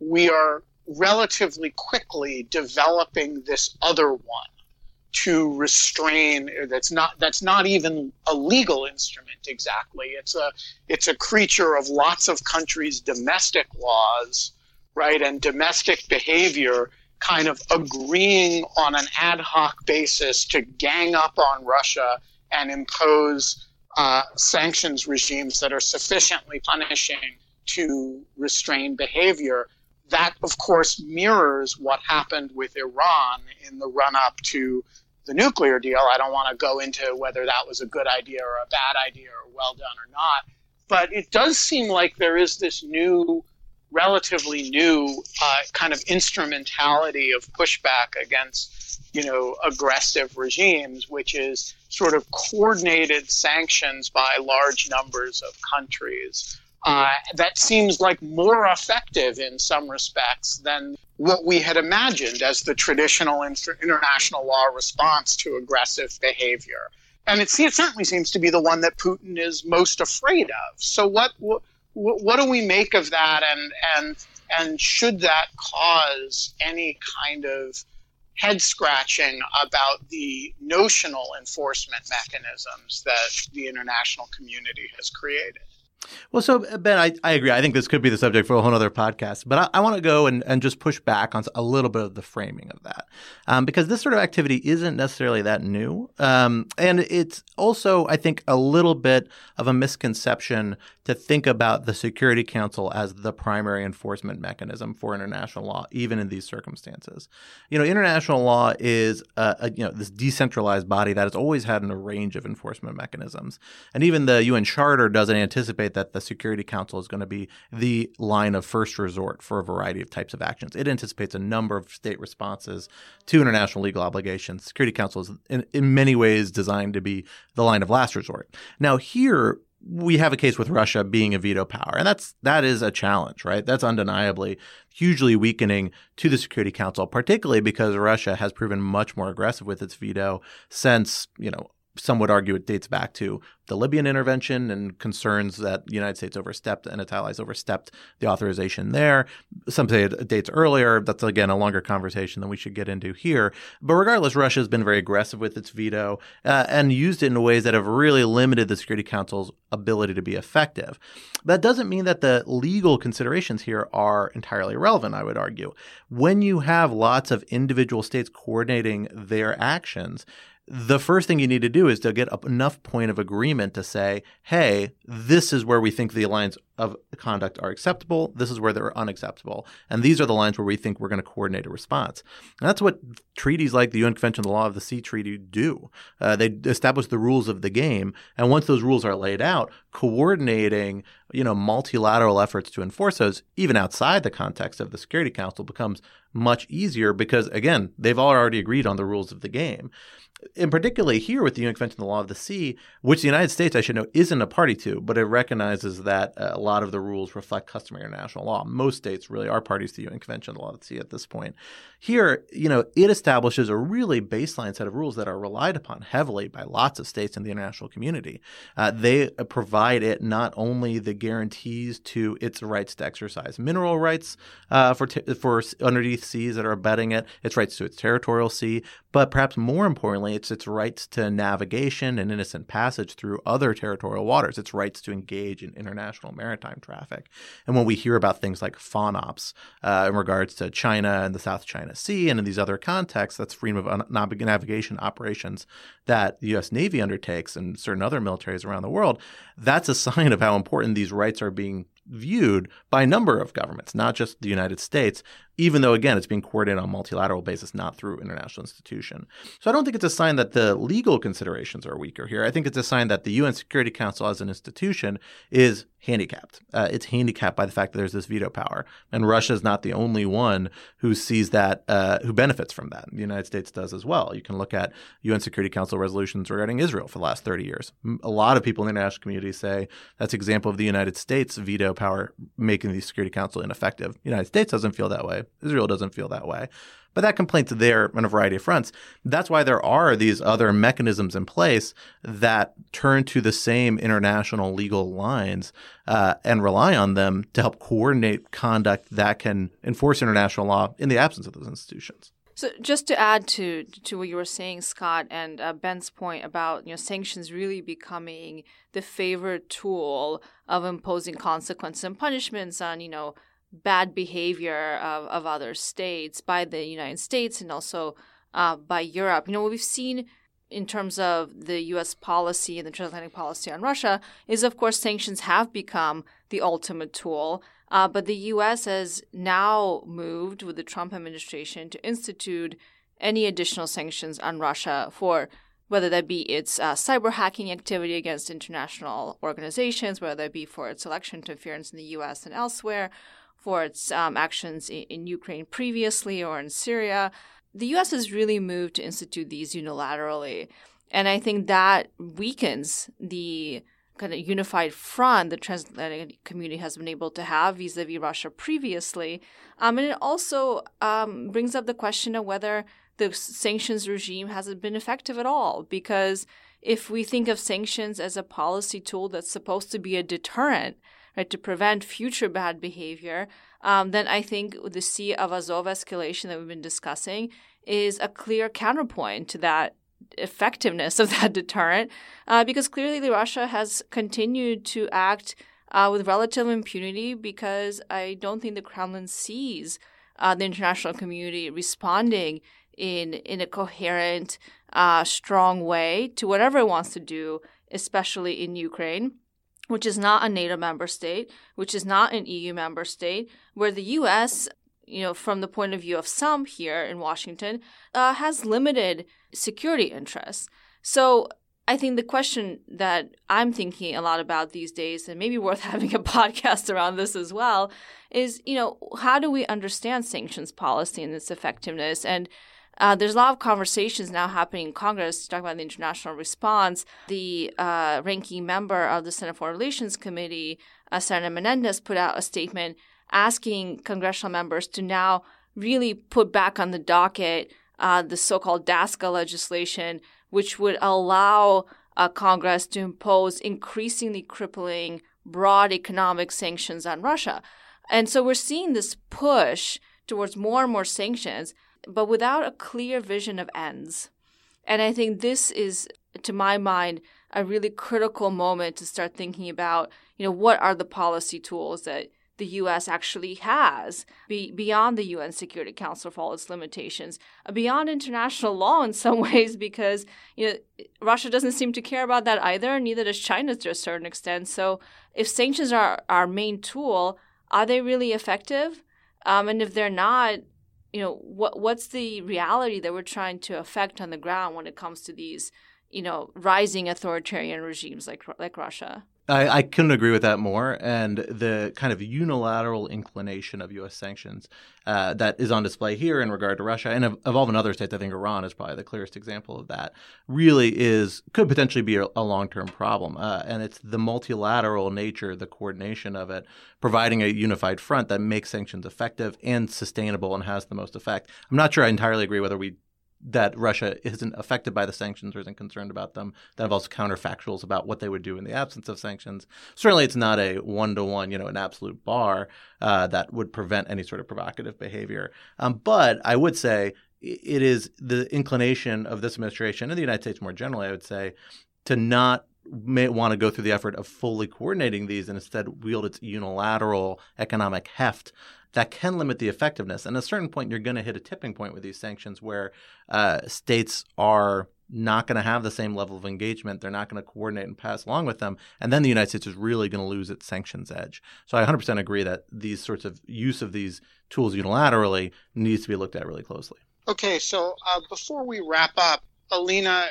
we are relatively quickly developing this other one to restrain that's not that's not even a legal instrument exactly. It's a it's a creature of lots of countries domestic laws right and domestic behavior kind of agreeing on an ad hoc basis to gang up on Russia and impose uh, sanctions regimes that are sufficiently punishing to restrain behavior that, of course, mirrors what happened with Iran in the run up to the nuclear deal. I don't want to go into whether that was a good idea or a bad idea or well done or not. But it does seem like there is this new relatively new uh, kind of instrumentality of pushback against, you know, aggressive regimes, which is sort of coordinated sanctions by large numbers of countries. Uh, that seems like more effective in some respects than what we had imagined as the traditional inter- international law response to aggressive behavior. And it, it, certainly seems to be the one that Putin is most afraid of. So, what, what what do we make of that, and and and should that cause any kind of head scratching about the notional enforcement mechanisms that the international community has created? Well, so uh, Ben, I, I agree. I think this could be the subject for a whole other podcast, but I, I want to go and, and just push back on a little bit of the framing of that um, because this sort of activity isn't necessarily that new. Um, and it's also, I think, a little bit of a misconception to think about the Security Council as the primary enforcement mechanism for international law, even in these circumstances. You know, international law is a, a, you know this decentralized body that has always had a range of enforcement mechanisms, and even the UN Charter doesn't anticipate that the Security Council is going to be the line of first resort for a variety of types of actions. It anticipates a number of state responses to international legal obligations. Security Council is in, in many ways designed to be the line of last resort. Now here we have a case with Russia being a veto power, and that's that is a challenge, right? That's undeniably hugely weakening to the Security Council, particularly because Russia has proven much more aggressive with its veto since you know some would argue it dates back to the Libyan intervention and concerns that the United States overstepped and its allies overstepped the authorization there. Some say it dates earlier. That's again a longer conversation than we should get into here. But regardless, Russia has been very aggressive with its veto uh, and used it in ways that have really limited the Security Council's ability to be effective. That doesn't mean that the legal considerations here are entirely irrelevant, I would argue. When you have lots of individual states coordinating their actions, the first thing you need to do is to get enough point of agreement to say, hey, this is where we think the lines of conduct are acceptable. This is where they're unacceptable. And these are the lines where we think we're going to coordinate a response. And that's what treaties like the UN Convention on the Law of the Sea Treaty do. Uh, they establish the rules of the game. And once those rules are laid out, coordinating you know, multilateral efforts to enforce those, even outside the context of the Security Council, becomes much easier because, again, they've already agreed on the rules of the game in particularly here with the UN Convention on the Law of the Sea, which the United States, I should know, isn't a party to, but it recognizes that uh, a lot of the rules reflect customary international law. Most states really are parties to the UN Convention on the Law of the Sea at this point. Here, you know, it establishes a really baseline set of rules that are relied upon heavily by lots of states in the international community. Uh, they provide it not only the guarantees to its rights to exercise mineral rights uh, for for underneath seas that are abetting it, its rights to its territorial sea, but perhaps more importantly, it's its rights to navigation and innocent passage through other territorial waters, its rights to engage in international maritime traffic. And when we hear about things like FONOPS uh, in regards to China and the South China Sea and in these other contexts, that's freedom of navigation operations that the U.S. Navy undertakes and certain other militaries around the world, that's a <laughs> sign of how important these rights are being viewed by a number of governments, not just the United States, even though, again, it's being coordinated on a multilateral basis, not through international institution. So I don't think it's a sign that the legal considerations are weaker here. I think it's a sign that the UN Security Council as an institution is handicapped. Uh, it's handicapped by the fact that there's this veto power, and Russia is not the only one who sees that, uh, who benefits from that. The United States does as well. You can look at UN Security Council resolutions regarding Israel for the last 30 years. A lot of people in the international community say that's an example of the United States veto power making the Security Council ineffective. The United States doesn't feel that way. Israel doesn't feel that way. But that complaint's there on a variety of fronts. That's why there are these other mechanisms in place that turn to the same international legal lines uh, and rely on them to help coordinate conduct that can enforce international law in the absence of those institutions. So, just to add to to what you were saying, Scott, and uh, Ben's point about you know sanctions really becoming the favorite tool of imposing consequences and punishments on you know bad behavior of, of other states by the United States and also uh, by Europe. You know, what we've seen in terms of the U.S. policy and the transatlantic policy on Russia is, of course, sanctions have become the ultimate tool. Uh, but the U.S. has now moved with the Trump administration to institute any additional sanctions on Russia for whether that be its uh, cyber hacking activity against international organizations, whether that be for its election interference in the U.S. and elsewhere, for its um, actions in, in Ukraine previously or in Syria. The U.S. has really moved to institute these unilaterally. And I think that weakens the kind of unified front the transatlantic community has been able to have vis-a-vis Russia previously. Um, and it also um, brings up the question of whether the sanctions regime hasn't been effective at all. Because if we think of sanctions as a policy tool that's supposed to be a deterrent, right, to prevent future bad behavior, um, then I think the Sea of Azov escalation that we've been discussing is a clear counterpoint to that effectiveness of <laughs> that deterrent uh, because clearly Russia has continued to act uh, with relative impunity because I don't think the Kremlin sees uh, the international community responding in in a coherent, uh, strong way to whatever it wants to do, especially in Ukraine. Which is not a NATO member state, which is not an EU member state, where the US you know, from the point of view of some here in Washington, uh, has limited security interests. So I think the question that I'm thinking a lot about these days, and maybe worth <laughs> having a podcast around this as well, is you know how do we understand sanctions policy and its effectiveness? And uh, there's a lot of conversations now happening in Congress to talk about the international response. The uh, ranking member of the Senate Foreign Relations Committee, uh, Senator Menendez, put out a statement asking congressional members to now really put back on the docket uh, the so-called DASKA legislation, which would allow uh, Congress to impose increasingly crippling broad economic sanctions on Russia. And so we're seeing this push towards more and more sanctions, but without a clear vision of ends. And I think this is, to my mind, a really critical moment to start thinking about, you know, what are the policy tools that the U.S. actually has be, beyond the UN Security Council for all its limitations, uh, beyond international law in some <laughs> ways, because you know Russia doesn't seem to care about that either. Neither does China to a certain extent. So, if sanctions are our main tool, are they really effective? Um, and if they're not, you know, what what's the reality that we're trying to affect on the ground when it comes to these, you know, rising authoritarian regimes like like Russia? I, I, couldn't agree with that more. And the kind of unilateral inclination of U.S. sanctions uh, that is on display here in regard to Russia and of, of, all the other states, I think Iran is probably the clearest example of that. Really is could potentially be a, a long-term problem, uh, and it's the multilateral nature, the coordination of it, providing a unified front that makes sanctions effective and sustainable and has the most effect. I'm not sure I entirely agree whether we that Russia isn't affected by the sanctions or isn't concerned about them, that involves counterfactuals about what they would do in the absence of sanctions. Certainly, it's not a one to one, you know, an absolute bar uh, that would prevent any sort of provocative behavior. Um, but I would say it is the inclination of this administration and the United States more generally, I would say, to not may want to go through the effort of fully coordinating these and instead wield its unilateral economic heft that can limit the effectiveness. And at a certain point, you're going to hit a tipping point with these sanctions where uh, states are not going to have the same level of engagement. They're not going to coordinate and pass along with them. And then the United States is really going to lose its sanctions edge. So I 100% agree that these sorts of use of these tools unilaterally needs to be looked at really closely. Okay, so uh, before we wrap up, Alina,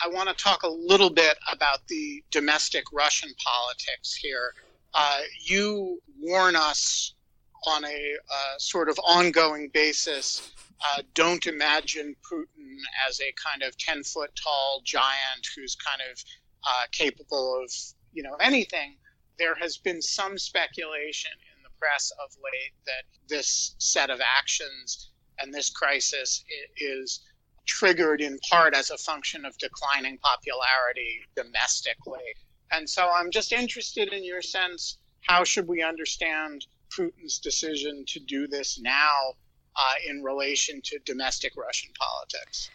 I want to talk a little bit about the domestic Russian politics here. Uh, you warn us on a uh, sort of ongoing basis. Uh, don't imagine Putin as a kind of 10 foot tall giant who's kind of uh, capable of, you know, anything. There has been some speculation in the press of late that this set of actions and this crisis is triggered in part as a function of declining popularity domestically. And so I'm just interested in your sense how should we understand Putin's decision to do this now uh, in relation to domestic Russian politics?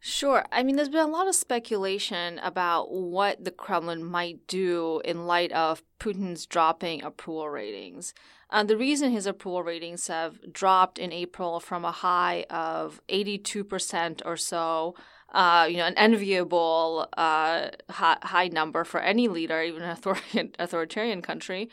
Sure. I mean, there's been a lot of speculation about what the Kremlin might do in light of Putin's dropping approval ratings. Uh, the reason his approval ratings have dropped in April from a high of 82% or so, uh, you know, an enviable uh, high, high, number for any leader, even an authoritarian, <laughs> authoritarian country,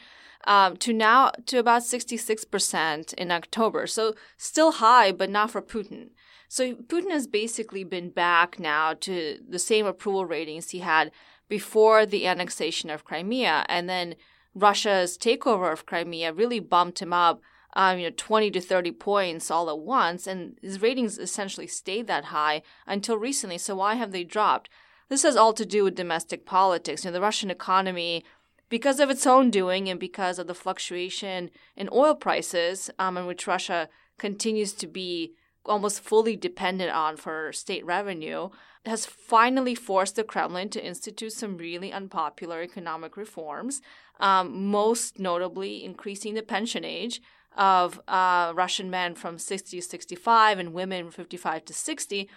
um, to now to about 66% in October. So still high, but not for Putin. So Putin has basically been back now to the same approval ratings he had before the annexation of Crimea. And then Russia's takeover of Crimea really bumped him up, um, you know, 20 to 30 points all at once, and his ratings essentially stayed that high until recently. So why have they dropped? This has all to do with domestic politics. You know, the Russian economy, because of its own doing and because of the fluctuation in oil prices, um, in which Russia continues to be almost fully dependent on for state revenue, has finally forced the Kremlin to institute some really unpopular economic reforms, um, most notably increasing the pension age of uh, Russian men from 60 to 65 and women from 55 to 60,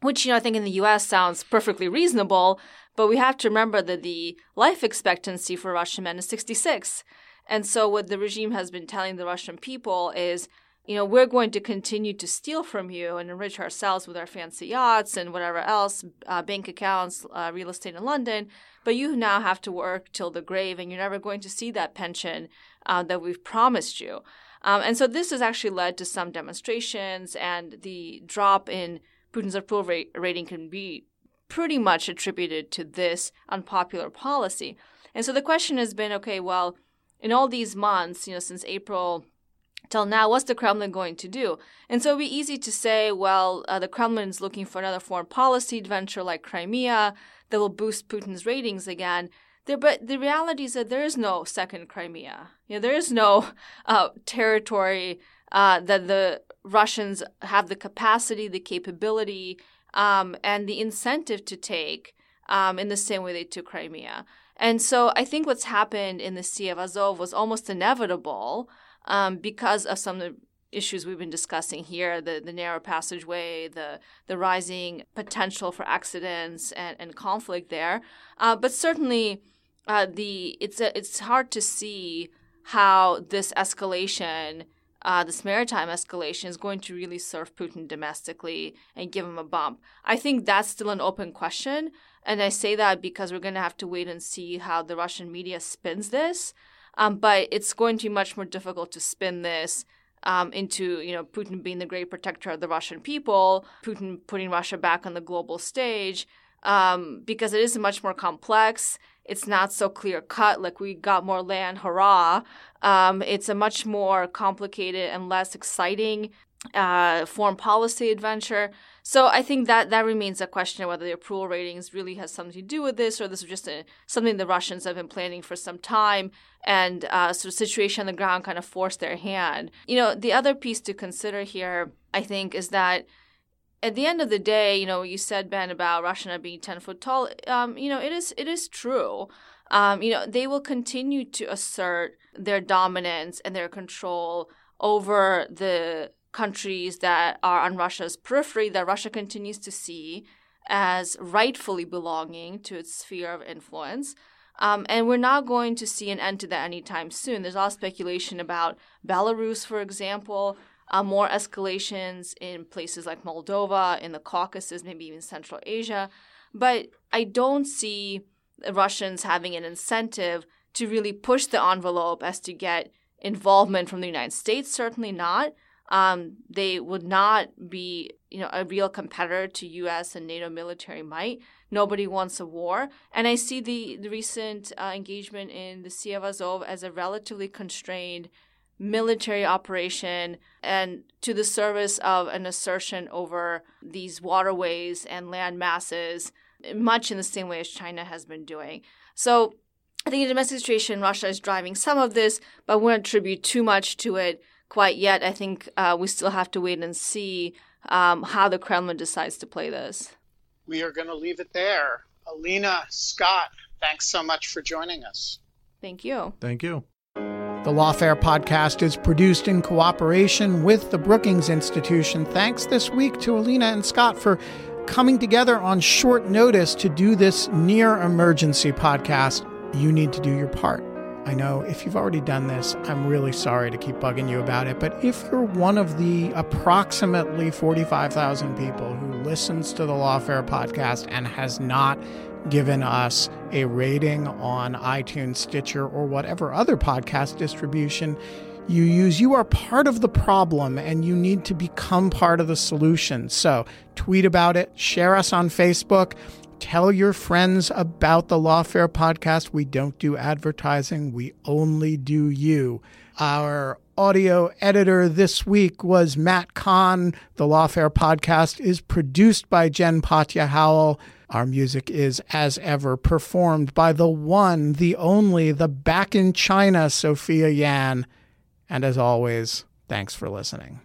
which you know I think in the U.S. sounds perfectly reasonable, but we have to remember that the life expectancy for Russian men is 66. And so what the regime has been telling the Russian people is you know, we're going to continue to steal from you and enrich ourselves with our fancy yachts and whatever else, uh, bank accounts, uh, real estate in London. But you now have to work till the grave, and you're never going to see that pension uh, that we've promised you. Um, and so this has actually led to some demonstrations, and the drop in Putin's approval rating can be pretty much attributed to this unpopular policy. And so the question has been okay, well, in all these months, you know, since April till now, what's the Kremlin going to do? And so it'd be easy to say, well, uh, the Kremlin is looking for another foreign policy adventure like Crimea that will boost Putin's ratings again. There, but the reality is that there is no second Crimea. You know, there is no uh, territory uh, that the Russians have the capacity, the capability, um, and the incentive to take um, in the same way they took Crimea. And so I think what's happened in the Sea of Azov was almost inevitable um, because of some issues we've been discussing here the, the narrow passageway, the, the rising potential for accidents and, and conflict there. Uh, but certainly, uh, the it's, a, it's hard to see how this escalation. Uh, this maritime escalation is going to really serve Putin domestically and give him a bump. I think that's still an open question. And I say that because we're going to have to wait and see how the Russian media spins this. Um, but it's going to be much more difficult to spin this um, into you know Putin being the great protector of the Russian people, Putin putting Russia back on the global stage, um, because it is much more complex. It's not so clear cut. Like we got more land, hurrah! Um, it's a much more complicated and less exciting uh, foreign policy adventure. So I think that that remains a question of whether the approval ratings really has something to do with this, or this is just a, something the Russians have been planning for some time, and uh, sort of situation on the ground kind of forced their hand. You know, the other piece to consider here, I think, is that at the end of the day, you know, you said Ben about Russia being ten foot tall. Um, you know, it is it is true. Um, you know, they will continue to assert their dominance and their control over the countries that are on Russia's periphery that Russia continues to see as rightfully belonging to its sphere of influence. Um, and we're not going to see an end to that anytime soon. There's a lot of speculation about Belarus, for example, uh, more escalations in places like Moldova, in the Caucasus, maybe even Central Asia. But I don't see Russians having an incentive to really push the envelope as to get involvement from the United States, certainly not. Um, they would not be, you know, a real competitor to U.S. and NATO military might. Nobody wants a war, and I see the the recent uh, engagement in the Sea of Azov as a relatively constrained military operation and to the service of an assertion over these waterways and land masses, much in the same way as China has been doing. So I think in the domestic situation, Russia is driving some of this, but I wouldn't attribute too much to it quite yet. I think uh, we still have to wait and see um, how the Kremlin decides to play this. We are going to leave it there. Alina, Scott, thanks so much for joining us. Thank you. Thank you. The Lawfare podcast is produced in cooperation with the Brookings Institution. Thanks this week to Alina and Scott for coming together on short notice to do this near emergency podcast. You need to do your part. I know if you've already done this, I'm really sorry to keep bugging you about it. But if you're one of the approximately 45,000 people who listens to the Lawfare podcast and has not given us a rating on iTunes, Stitcher, or whatever other podcast distribution you use, you are part of the problem and you need to become part of the solution. So tweet about it, share us on Facebook Tell your friends about the Lawfare podcast. We don't do advertising, we only do you. Our audio editor this week was Matt Kahn. The Lawfare podcast is produced by Jen Patja Howell. Our music is, as ever, performed by the one, the only, the back in China, Sophia Yan. And as always, thanks for listening.